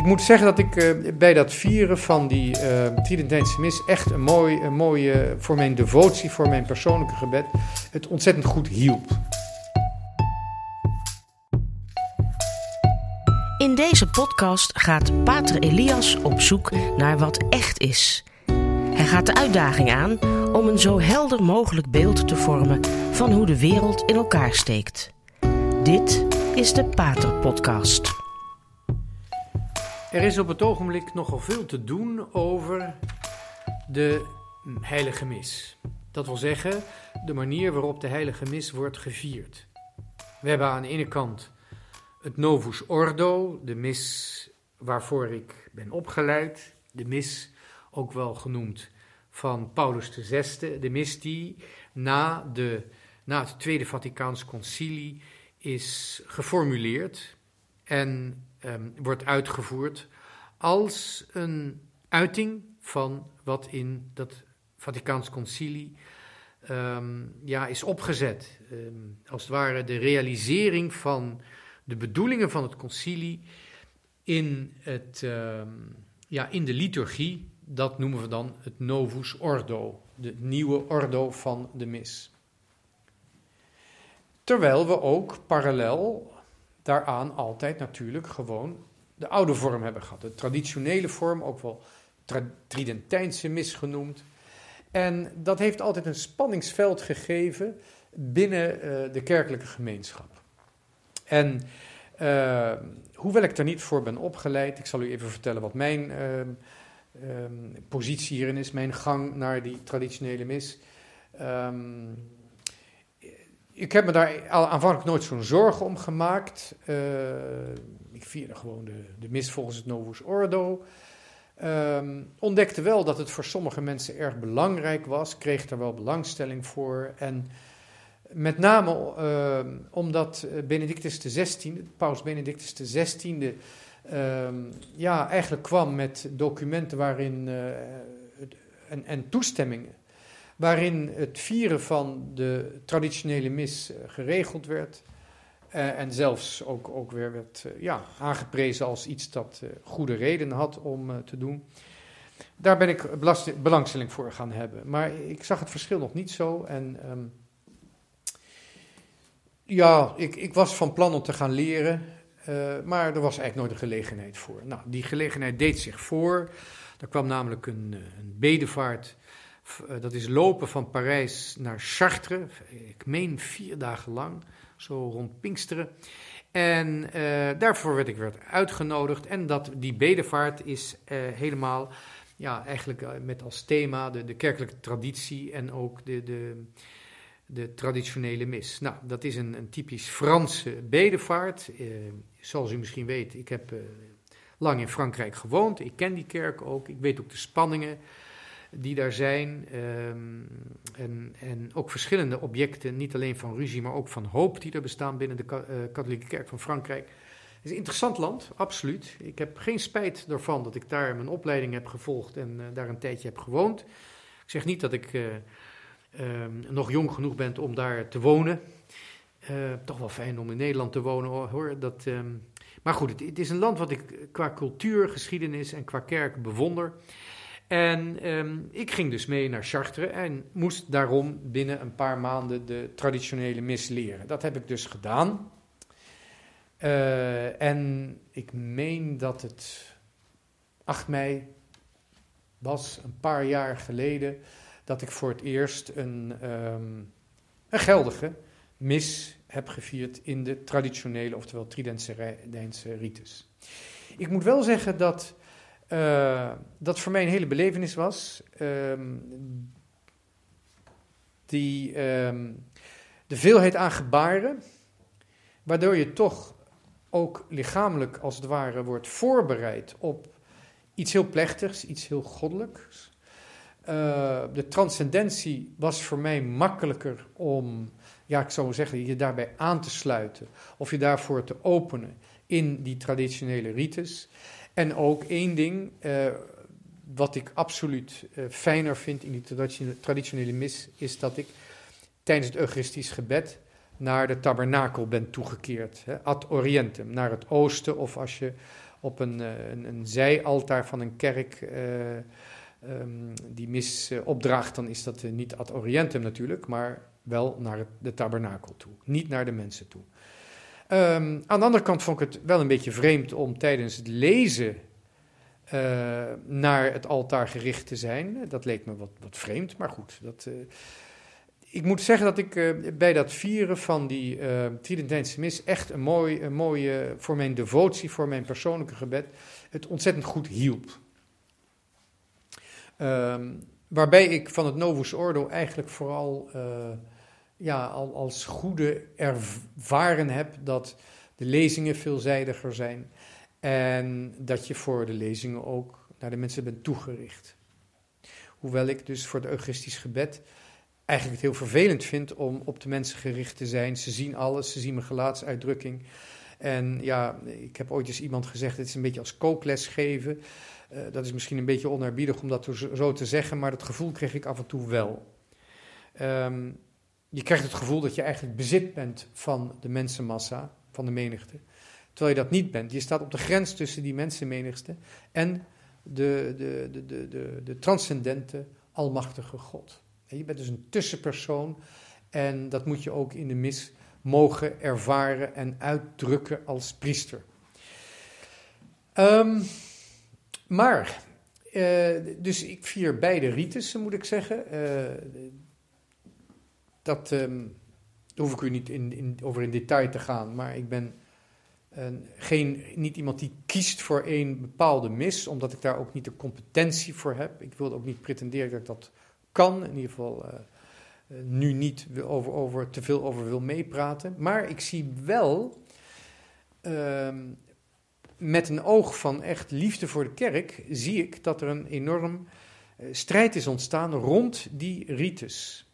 ik moet zeggen dat ik eh, bij dat vieren van die uh, Tridentijnse mis echt een, mooi, een mooie, voor mijn devotie, voor mijn persoonlijke gebed, het ontzettend goed hielp. In deze podcast gaat Pater Elias op zoek naar wat echt is. Hij gaat de uitdaging aan om een zo helder mogelijk beeld te vormen van hoe de wereld in elkaar steekt. Dit is de Pater Podcast. Er is op het ogenblik nogal veel te doen over de Heilige Mis. Dat wil zeggen, de manier waarop de Heilige Mis wordt gevierd. We hebben aan de ene kant het Novus Ordo, de mis waarvoor ik ben opgeleid, de mis ook wel genoemd van Paulus VI, de mis die na, de, na het Tweede Vaticaans Concilie is geformuleerd en um, wordt uitgevoerd als een uiting van wat in dat Vaticaans Concilie um, ja, is opgezet. Um, als het ware de realisering van de bedoelingen van het concilie in, het, ja, in de liturgie. Dat noemen we dan het Novus Ordo, de nieuwe ordo van de mis. Terwijl we ook parallel daaraan altijd natuurlijk gewoon de oude vorm hebben gehad. De traditionele vorm, ook wel Tridentijnse mis genoemd. En dat heeft altijd een spanningsveld gegeven binnen uh, de kerkelijke gemeenschap. En uh, hoewel ik er niet voor ben opgeleid, ik zal u even vertellen wat mijn um, positie hierin is, mijn gang naar die traditionele mis. Um, ik heb me daar aanvankelijk nooit zo'n zorgen om gemaakt. Uh, ik vierde gewoon de, de mis volgens het Novus Ordo. Um, ontdekte wel dat het voor sommige mensen erg belangrijk was, kreeg er wel belangstelling voor. En met name uh, omdat Benedictus XVI, paus Benedictus XVI, uh, ja, eigenlijk kwam met documenten waarin, uh, en, en toestemmingen waarin het vieren van de traditionele mis eh, geregeld werd. Uh, en zelfs ook, ook weer werd uh, ja, aangeprezen als iets dat goede reden had om te doen. Daar ben ik belangstelling voor gaan hebben. Maar ik zag het verschil nog niet zo. En um, ja, ik, ik, was van plan om te gaan leren. maar er was eigenlijk nooit een gelegenheid voor. Nou, die gelegenheid deed zich voor. Er kwam namelijk een, een bedevaart eh, dat is lopen van Parijs naar Chartres. Ik meen vier dagen lang, zo rond Pinksteren. En uh, daarvoor werd ik werd uitgenodigd. En dat, die bedevaart is uh, helemaal, ja, eigenlijk met als thema de, de kerkelijke traditie en ook de, de, de traditionele mis. Nou, dat is een, een typisch Franse bedevaart. zoals u misschien weet, ik heb lang in Frankrijk gewoond. Ik ken die kerk ook. Ik weet ook de spanningen die daar zijn. Um, en, en ook verschillende objecten, niet alleen van ruzie, maar ook van hoop die er bestaan binnen de uh, katholieke kerk van Frankrijk. Het is een interessant land, absoluut. Ik heb geen spijt ervan dat ik daar mijn opleiding heb gevolgd en uh, daar een tijdje heb gewoond. Ik zeg niet dat ik uh, nog jong genoeg ben om daar te wonen. toch wel fijn om in Nederland te wonen hoor. Dat, um, maar goed, het, is een land wat ik qua cultuur, geschiedenis en qua kerk bewonder. En um, ik ging dus mee naar Chartres en moest daarom binnen een paar maanden de traditionele mis leren. Dat heb ik dus gedaan. Uh, en ik meen dat het 8 mei was, een paar jaar geleden, dat ik voor het eerst een, um, een geldige mis heb gevierd in de traditionele, oftewel Tridentse ritus. Ik moet wel zeggen dat uh, dat voor mij een hele belevenis was. Um, die, um, de veelheid aan gebaren, waardoor je toch ook lichamelijk als het ware wordt voorbereid op iets heel plechtigs, iets heel goddelijks. Uh, de transcendentie was voor mij makkelijker om, ja, ik zou zeggen, je daarbij aan te sluiten of je daarvoor te openen in die traditionele rites. En ook één ding, uh, wat ik absoluut uh, fijner vind in die traditionele, mis, is dat ik tijdens het Eucharistisch gebed naar de tabernakel ben toegekeerd. Hè, ad orientem, naar het oosten. Of als je op een, een, een zijaltaar van een kerk um, die mis opdraagt, dan is dat niet ad orientem natuurlijk, maar wel naar de tabernakel toe, niet naar de mensen toe. Um, aan de andere kant vond ik het wel een beetje vreemd om tijdens het lezen uh, naar het altaar gericht te zijn. Dat leek me wat, wat vreemd, maar goed. Dat, uh, ik moet zeggen dat ik uh, bij dat vieren van die uh, Tridentijnse mis echt een, mooi, een mooie, voor mijn devotie, voor mijn persoonlijke gebed, het ontzettend goed hielp. Um, waarbij ik van het Novus Ordo eigenlijk vooral ja, al, als goede ervaren heb dat de lezingen veelzijdiger zijn en dat je voor de lezingen ook naar de mensen bent toegericht. Hoewel ik dus voor het Eucharistisch gebed eigenlijk het heel vervelend vind om op de mensen gericht te zijn. Ze zien alles, ze zien mijn gelaatsuitdrukking. En ja, ik heb ooit eens iemand gezegd: het is een beetje als kookles geven. Uh, dat is misschien een beetje onerbiedig om dat zo te zeggen, maar dat gevoel kreeg ik af en toe wel. Um, je krijgt het gevoel dat je eigenlijk bezit bent van de mensenmassa, van de menigte. Terwijl je dat niet bent. Je staat op de grens tussen die mensenmenigte en de, de, de, de, de, de transcendente, almachtige God. Je bent dus een tussenpersoon en dat moet je ook in de mis mogen ervaren en uitdrukken als priester. Um, maar, uh, dus ik vier beide rites, moet ik zeggen. Uh, dat um, hoef ik u niet in, in, over in detail te gaan, maar ik ben uh, geen, niet iemand die kiest voor een bepaalde mis, omdat ik daar ook niet de competentie voor heb. Ik wil ook niet pretenderen dat ik dat kan, in ieder geval uh, nu niet over, over, te veel over wil meepraten. Maar ik zie wel uh, met een oog van echt liefde voor de kerk, zie ik dat er een enorm strijd is ontstaan rond die rites.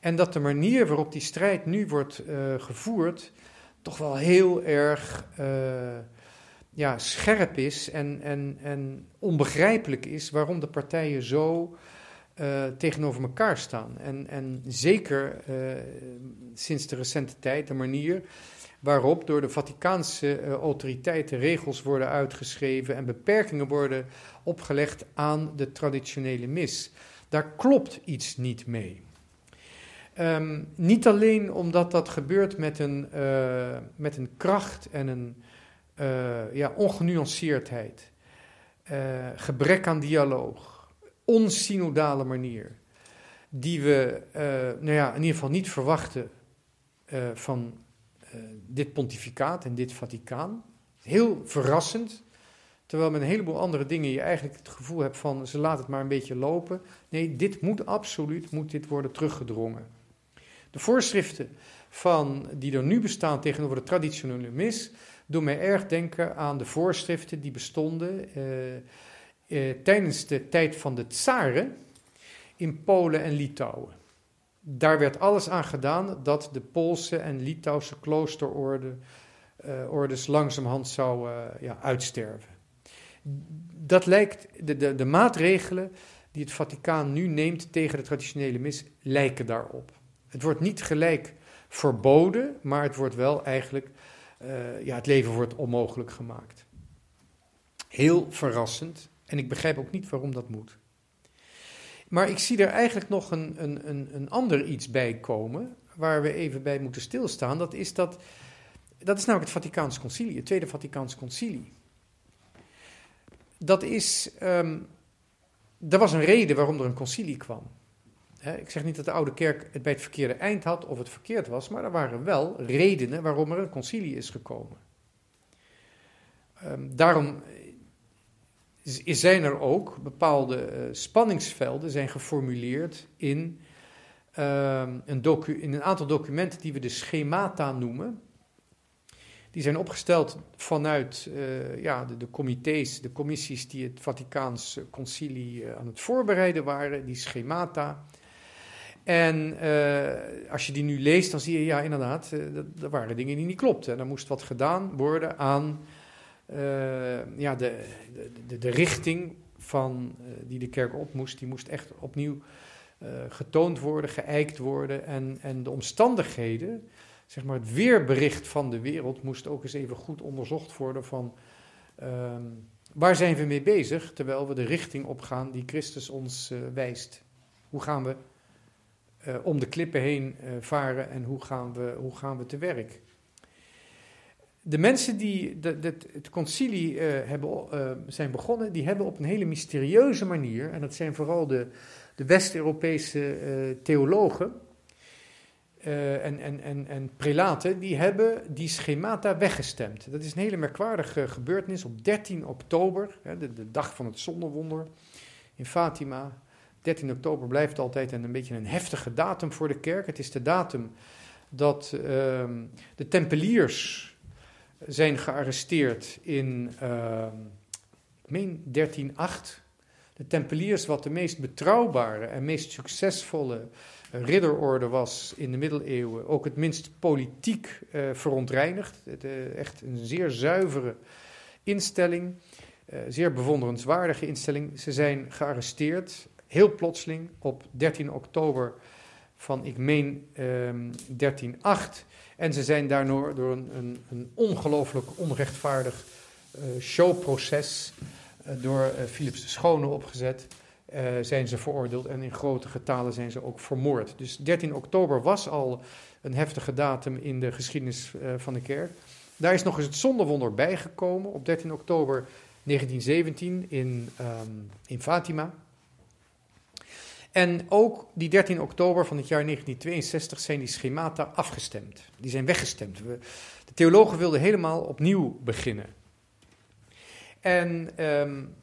En dat de manier waarop die strijd nu wordt uh, gevoerd toch wel heel erg uh, ja, scherp is en, en, en onbegrijpelijk is waarom de partijen zo uh, tegenover elkaar staan. En, en zeker sinds de recente tijd de manier waarop door de Vaticaanse autoriteiten regels worden uitgeschreven en beperkingen worden opgelegd aan de traditionele mis. Daar klopt iets niet mee. Um, niet alleen omdat dat gebeurt met een, uh, met een kracht en een uh, ja, ongenuanceerdheid, uh, gebrek aan dialoog, onsynodale manier, die we nou ja, in ieder geval niet verwachten van dit pontificaat en dit Vaticaan. Heel verrassend, terwijl met een heleboel andere dingen je eigenlijk het gevoel hebt van ze laten het maar een beetje lopen. Nee, dit moet absoluut, moet dit worden teruggedrongen. Voorschriften van, die er nu bestaan tegenover de traditionele mis, doen mij erg denken aan de voorschriften die bestonden eh, eh, tijdens de tijd van de tsaren in Polen en Litouwen. Daar werd alles aan gedaan dat de Poolse en Litouwse kloosterorden uh, ordes langzamerhand zouden ja, uitsterven. Dat lijkt, de, de, de maatregelen die het Vaticaan nu neemt tegen de traditionele mis, lijken daarop. Het wordt niet gelijk verboden, maar het wordt wel eigenlijk, uh, ja, het leven wordt onmogelijk gemaakt. Heel verrassend en ik begrijp ook niet waarom dat moet. Maar ik zie er eigenlijk nog een, een, een, een ander iets bij komen, waar we even bij moeten stilstaan. Dat is, dat, dat is namelijk het Vaticaans Concilie, het Tweede Vaticaans Concilie. Dat is, um, er was een reden waarom er een concilie kwam ik zeg niet dat de oude kerk het bij het verkeerde eind had of het verkeerd was, maar er waren wel redenen waarom er een concilie is gekomen. Um, daarom zijn er ook bepaalde uh, spanningsvelden zijn geformuleerd in, uh, een in een aantal documenten die we de schemata noemen. Die zijn opgesteld vanuit uh, ja, de, de, comité's, de commissies die het Vaticaans concilie uh, aan het voorbereiden waren, die schemata. En uh, als je die nu leest, dan zie je, ja, inderdaad, uh, er waren dingen die niet klopten. Er moest wat gedaan worden aan uh, ja, de, de, de, richting van, die de kerk op moest. Die moest echt opnieuw getoond worden, geëikt worden. En, en de omstandigheden, zeg maar het weerbericht van de wereld, moest ook eens even goed onderzocht worden van Ehm, waar zijn we mee bezig terwijl we de richting opgaan die Christus ons wijst? Hoe gaan we uh, om de klippen heen uh, varen en hoe gaan we, hoe gaan we te werk? De mensen die de, het concilie hebben, zijn begonnen, die hebben op een hele mysterieuze manier, en dat zijn vooral de, de West-Europese theologen, en, en, en, en prelaten, die hebben die schemata weggestemd. Dat is een hele merkwaardige gebeurtenis op 13 oktober, hè, de, de, dag van het zonnewonder in Fatima. 13 oktober blijft altijd een, een beetje een heftige datum voor de kerk. Het is de datum dat uh, de tempeliers zijn gearresteerd in, uh, ik meen 1308. De tempeliers, wat de meest betrouwbare en meest succesvolle ridderorde was in de middeleeuwen ook het minst politiek uh, verontreinigd. Uh, echt een zeer zuivere instelling, uh, zeer bewonderenswaardige instelling. Ze zijn gearresteerd, heel plotseling, op 13 oktober van, ik meen, 1308. En ze zijn daardoor door een, een, een ongelooflijk onrechtvaardig showproces door Philips de Schone opgezet zijn ze veroordeeld en in grote getalen zijn ze ook vermoord. Dus 13 oktober was al een heftige datum in de geschiedenis van de kerk. Daar is nog eens het zondewonder bijgekomen op 13 oktober 1917 in, um, in Fatima. En ook die 13 oktober van het jaar 1962 zijn die schemata afgestemd. Die zijn weggestemd. We, de theologen wilden helemaal opnieuw beginnen. En um,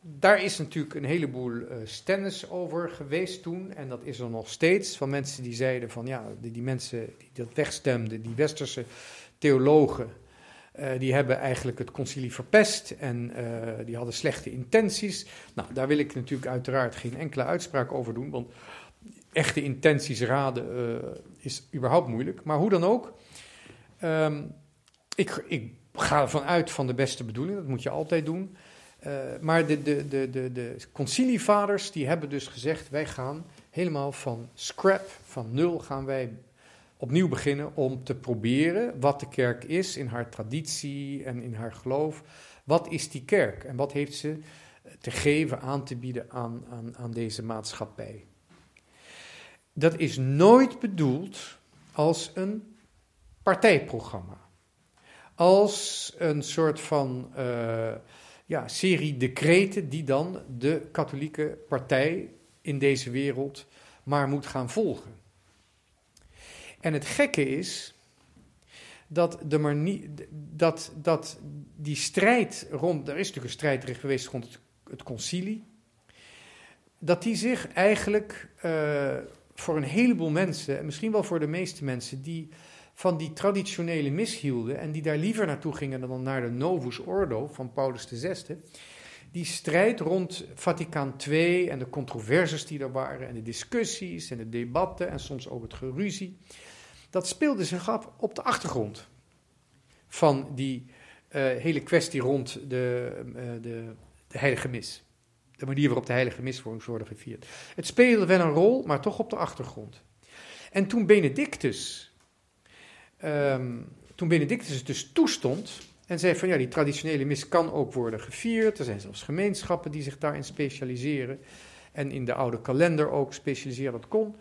daar is natuurlijk een heleboel uh, stennis over geweest toen. En dat is er nog steeds. Van mensen die zeiden van ja, die mensen die dat wegstemden, die westerse theologen, uh, die hebben eigenlijk het concilie verpest en uh, die hadden slechte intenties. Nou, daar wil ik natuurlijk uiteraard geen enkele uitspraak over doen, want echte intenties raden is überhaupt moeilijk. Maar hoe dan ook, um, ik, ik ga ervan uit van de beste bedoeling, dat moet je altijd doen. Maar de, de, de, de, de concilievaders die hebben dus gezegd: wij gaan helemaal van scrap, van nul, gaan wij opnieuw beginnen om te proberen wat de kerk is in haar traditie en in haar geloof. Wat is die kerk en wat heeft ze te geven, aan te bieden aan, aan, aan deze maatschappij? Dat is nooit bedoeld als een partijprogramma, als een soort van. Uh, ja, serie decreten die dan de katholieke partij in deze wereld maar moet gaan volgen. En het gekke is dat, de manier, dat, dat die strijd rond, er is natuurlijk een strijd geweest rond het, concilie, dat die zich eigenlijk uh, voor een heleboel mensen, en misschien wel voor de meeste mensen, die van die traditionele mis hielden en die daar liever naartoe gingen dan naar de Novus Ordo van Paulus VI, die strijd rond Vaticaan II en de controversies die er waren en de discussies en de debatten en soms ook het geruzie, dat speelde zich af op de achtergrond van die uh, hele kwestie rond de, uh, de, de heilige mis. De manier waarop de heilige mis worden gevierd. Het speelde wel een rol, maar toch op de achtergrond. En toen Benedictus Um, toen Benedictus het dus toestond en zei van ja, die traditionele mis kan ook worden gevierd. Er zijn zelfs gemeenschappen die zich daarin specialiseren. En in de oude kalender ook specialiseren, dat kon.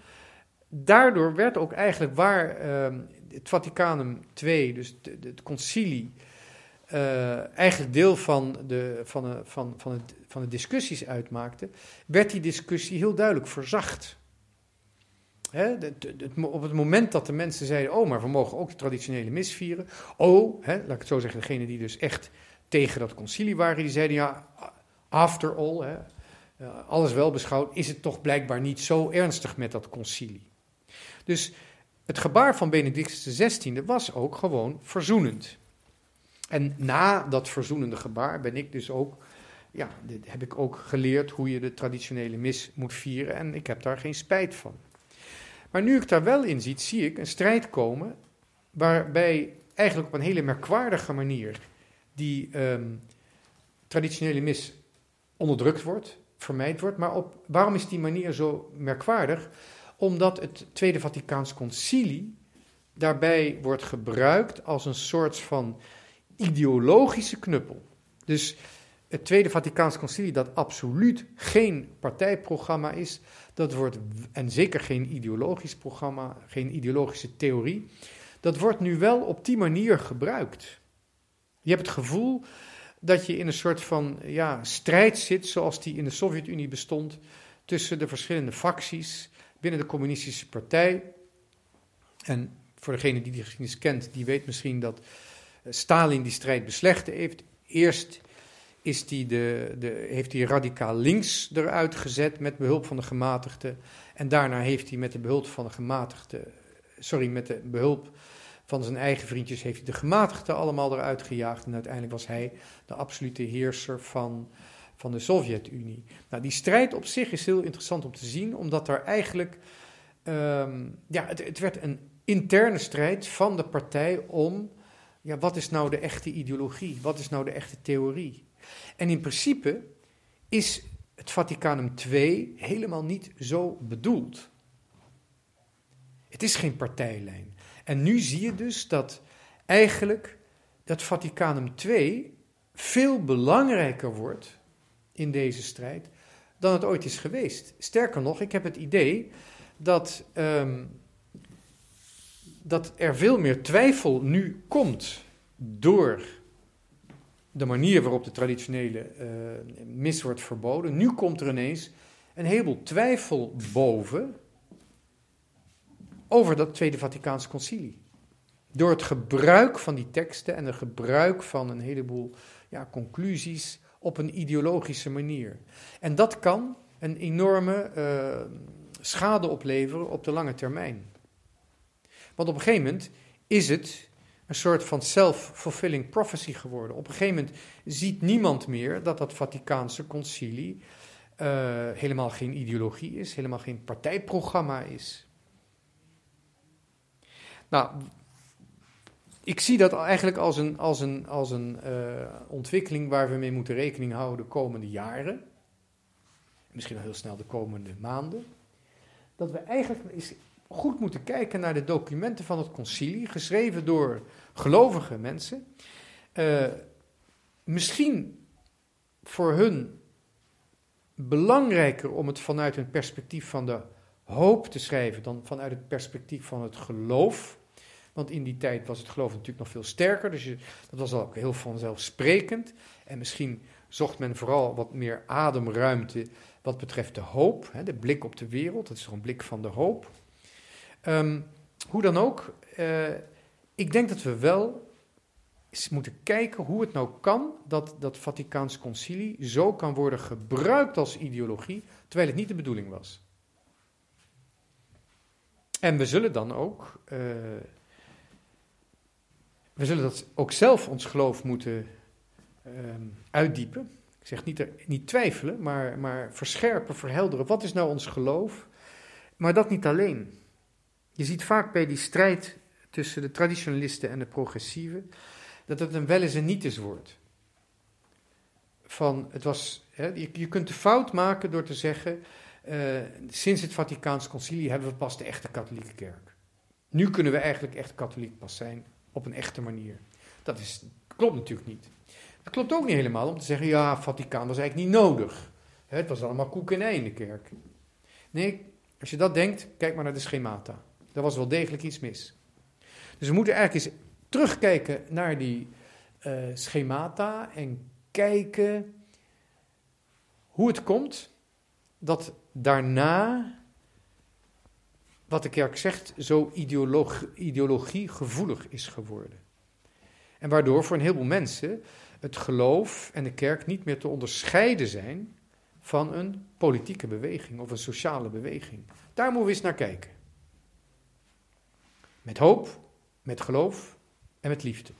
Daardoor werd ook eigenlijk waar um, het Vaticanum II, dus het concilie, uh, eigenlijk deel van de, van, de, van, van, van de discussies uitmaakte, werd die discussie heel duidelijk verzacht op het moment dat de mensen zeiden, oh, maar we mogen ook de traditionele mis vieren. Oh, laat ik het zo zeggen, degene die dus echt tegen dat concilie waren, die zeiden, ja, after all, alles wel beschouwd, is het toch blijkbaar niet zo ernstig met dat concilie. Dus het gebaar van Benedictus XVI was ook gewoon verzoenend. En na dat verzoenende gebaar ben ik dus ook, ja, heb ik ook geleerd hoe je de traditionele mis moet vieren en ik heb daar geen spijt van. Maar nu ik daar wel in ziet, zie ik een strijd komen waarbij eigenlijk op een hele merkwaardige manier die um, traditionele mis onderdrukt wordt, vermijd wordt. Maar op, waarom is die manier zo merkwaardig? Omdat het Tweede Vaticaans Concilie daarbij wordt gebruikt als een soort van ideologische knuppel. Dus het Tweede Vaticaans Concilie, dat absoluut geen partijprogramma is, dat wordt, en zeker geen ideologisch programma, geen ideologische theorie, dat wordt nu wel op die manier gebruikt. Je hebt het gevoel dat je in een soort van ja, strijd zit, zoals die in de Sovjet-Unie bestond, tussen de verschillende facties binnen de communistische partij. En voor degene die die geschiedenis kent, die weet misschien dat eh, Stalin die strijd beslecht heeft. Eerst is de, de, heeft hij radicaal links eruit gezet met behulp van de gematigden. En daarna heeft hij met de behulp van de gematigden, sorry, met de behulp van zijn eigen vriendjes, heeft hij de gematigden allemaal eruit gejaagd. En uiteindelijk was hij de absolute heerser van, van de Sovjet-Unie. Nou, die strijd op zich is heel interessant om te zien, omdat er eigenlijk, ehm, ja, het, het werd een interne strijd van de partij om, ja, wat is nou de echte ideologie? Wat is nou de echte theorie? En in principe is het Vaticanum II helemaal niet zo bedoeld. Het is geen partijlijn. En nu zie je dus dat eigenlijk dat Vaticanum II veel belangrijker wordt in deze strijd dan het ooit is geweest. Sterker nog, ik heb het idee dat, um, dat er veel meer twijfel nu komt door de manier waarop de traditionele uh, mis wordt verboden. Nu komt er ineens een heleboel twijfel boven over dat Tweede Vaticaanse Concilie. Door het gebruik van die teksten en het gebruik van een heleboel ja, conclusies op een ideologische manier. En dat kan een enorme uh, schade opleveren op de lange termijn. Want op een gegeven moment is het een soort van self-fulfilling prophecy geworden. Op een gegeven moment ziet niemand meer dat dat Vaticaanse concilie uh, helemaal geen ideologie is, helemaal geen partijprogramma is. Nou, ik zie dat eigenlijk als een, als een, als een uh, ontwikkeling waar we mee moeten rekening houden de komende jaren. Misschien al heel snel de komende maanden. Dat we eigenlijk eens goed moeten kijken naar de documenten van het concilie, geschreven door gelovige mensen. Uh, misschien voor hun belangrijker om het vanuit een perspectief van de hoop te schrijven dan vanuit het perspectief van het geloof. Want in die tijd was het geloof natuurlijk nog veel sterker. Dus dat was ook heel vanzelfsprekend. En misschien zocht men vooral wat meer ademruimte wat betreft de hoop. Hè, de blik op de wereld. Dat is toch een blik van de hoop. Um, hoe dan ook. Uh, ik denk dat we wel eens moeten kijken hoe het nou kan dat dat Vaticaans concilie zo kan worden gebruikt als ideologie, terwijl het niet de bedoeling was. En we zullen dan ook uh, we zullen dat ook zelf ons geloof moeten um, uitdiepen. Ik zeg niet, er, niet twijfelen, maar, maar verscherpen, verhelderen. Wat is nou ons geloof? Maar dat niet alleen. Je ziet vaak bij die strijd tussen de traditionalisten en de progressieven dat het een wel eens een niet eens wordt. Van, het was, hè, je, je, kunt de fout maken door te zeggen, uh, sinds het Vaticaans concilie hebben we pas de echte katholieke kerk. Nu kunnen we eigenlijk echt katholiek pas zijn op een echte manier. Dat is, klopt natuurlijk niet. Het klopt ook niet helemaal om te zeggen, ja, Vaticaan was eigenlijk niet nodig. Het was allemaal koek en ei in de kerk. Nee, als je dat denkt, kijk maar naar de schemata. Daar was wel degelijk iets mis. Dus we moeten eigenlijk eens terugkijken naar die uh, schemata en kijken hoe het komt dat daarna wat de kerk zegt, zo ideologiegevoelig is geworden. En waardoor voor een heleboel mensen het geloof en de kerk niet meer te onderscheiden zijn van een politieke beweging of een sociale beweging. Daar moeten we eens naar kijken. Met hoop, met geloof en met liefde.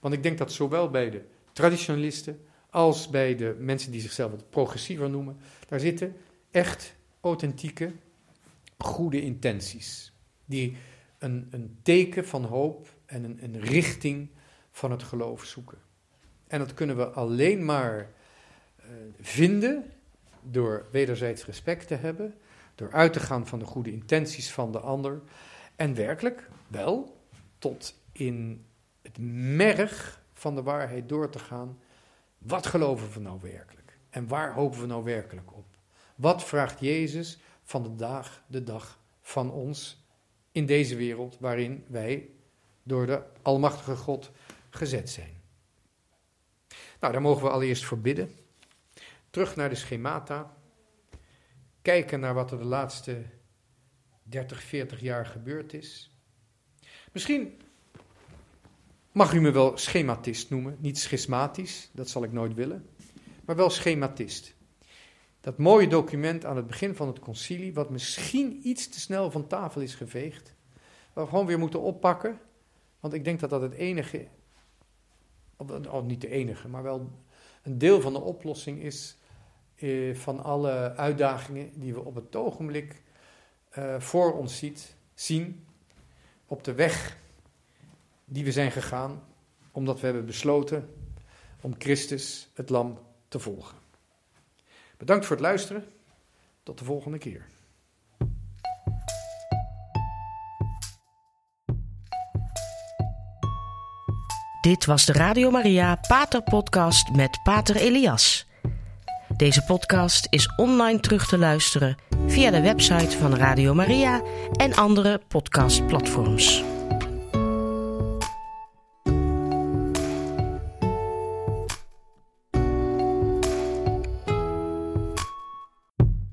Want ik denk dat zowel bij de traditionalisten als bij de mensen die zichzelf het progressiever noemen, daar zitten echt authentieke goede intenties. Die een, een teken van hoop en een, een richting van het geloof zoeken. En dat kunnen we alleen maar uh, vinden door wederzijds respect te hebben, door uit te gaan van de goede intenties van de ander en werkelijk wel tot in het merg van de waarheid door te gaan Wat geloven we nou werkelijk? En waar hopen we nou werkelijk op? Wat vraagt Jezus van de dag, de dag van ons in deze wereld waarin wij door de Almachtige God gezet zijn? Nou, daar mogen we allereerst voor bidden. Terug naar de schemata. Kijken naar wat er de laatste 30, 40 jaar gebeurd is. Misschien mag u me wel schematist noemen, niet schismatisch, dat zal ik nooit willen, maar wel schematist. Dat mooie document aan het begin van het concilie, wat misschien iets te snel van tafel is geveegd, waar we gewoon weer moeten oppakken, want ik denk dat dat het enige, of niet de enige, maar wel een deel van de oplossing is eh, van alle uitdagingen die we op het ogenblik uh, voor ons ziet, zien op de weg die we zijn gegaan, omdat we hebben besloten om Christus, het Lam, te volgen. Bedankt voor het luisteren. Tot de volgende keer. Dit was de Radio Maria Pater Podcast met Pater Elias. Deze podcast is online terug te luisteren via de website van Radio Maria en andere podcastplatforms.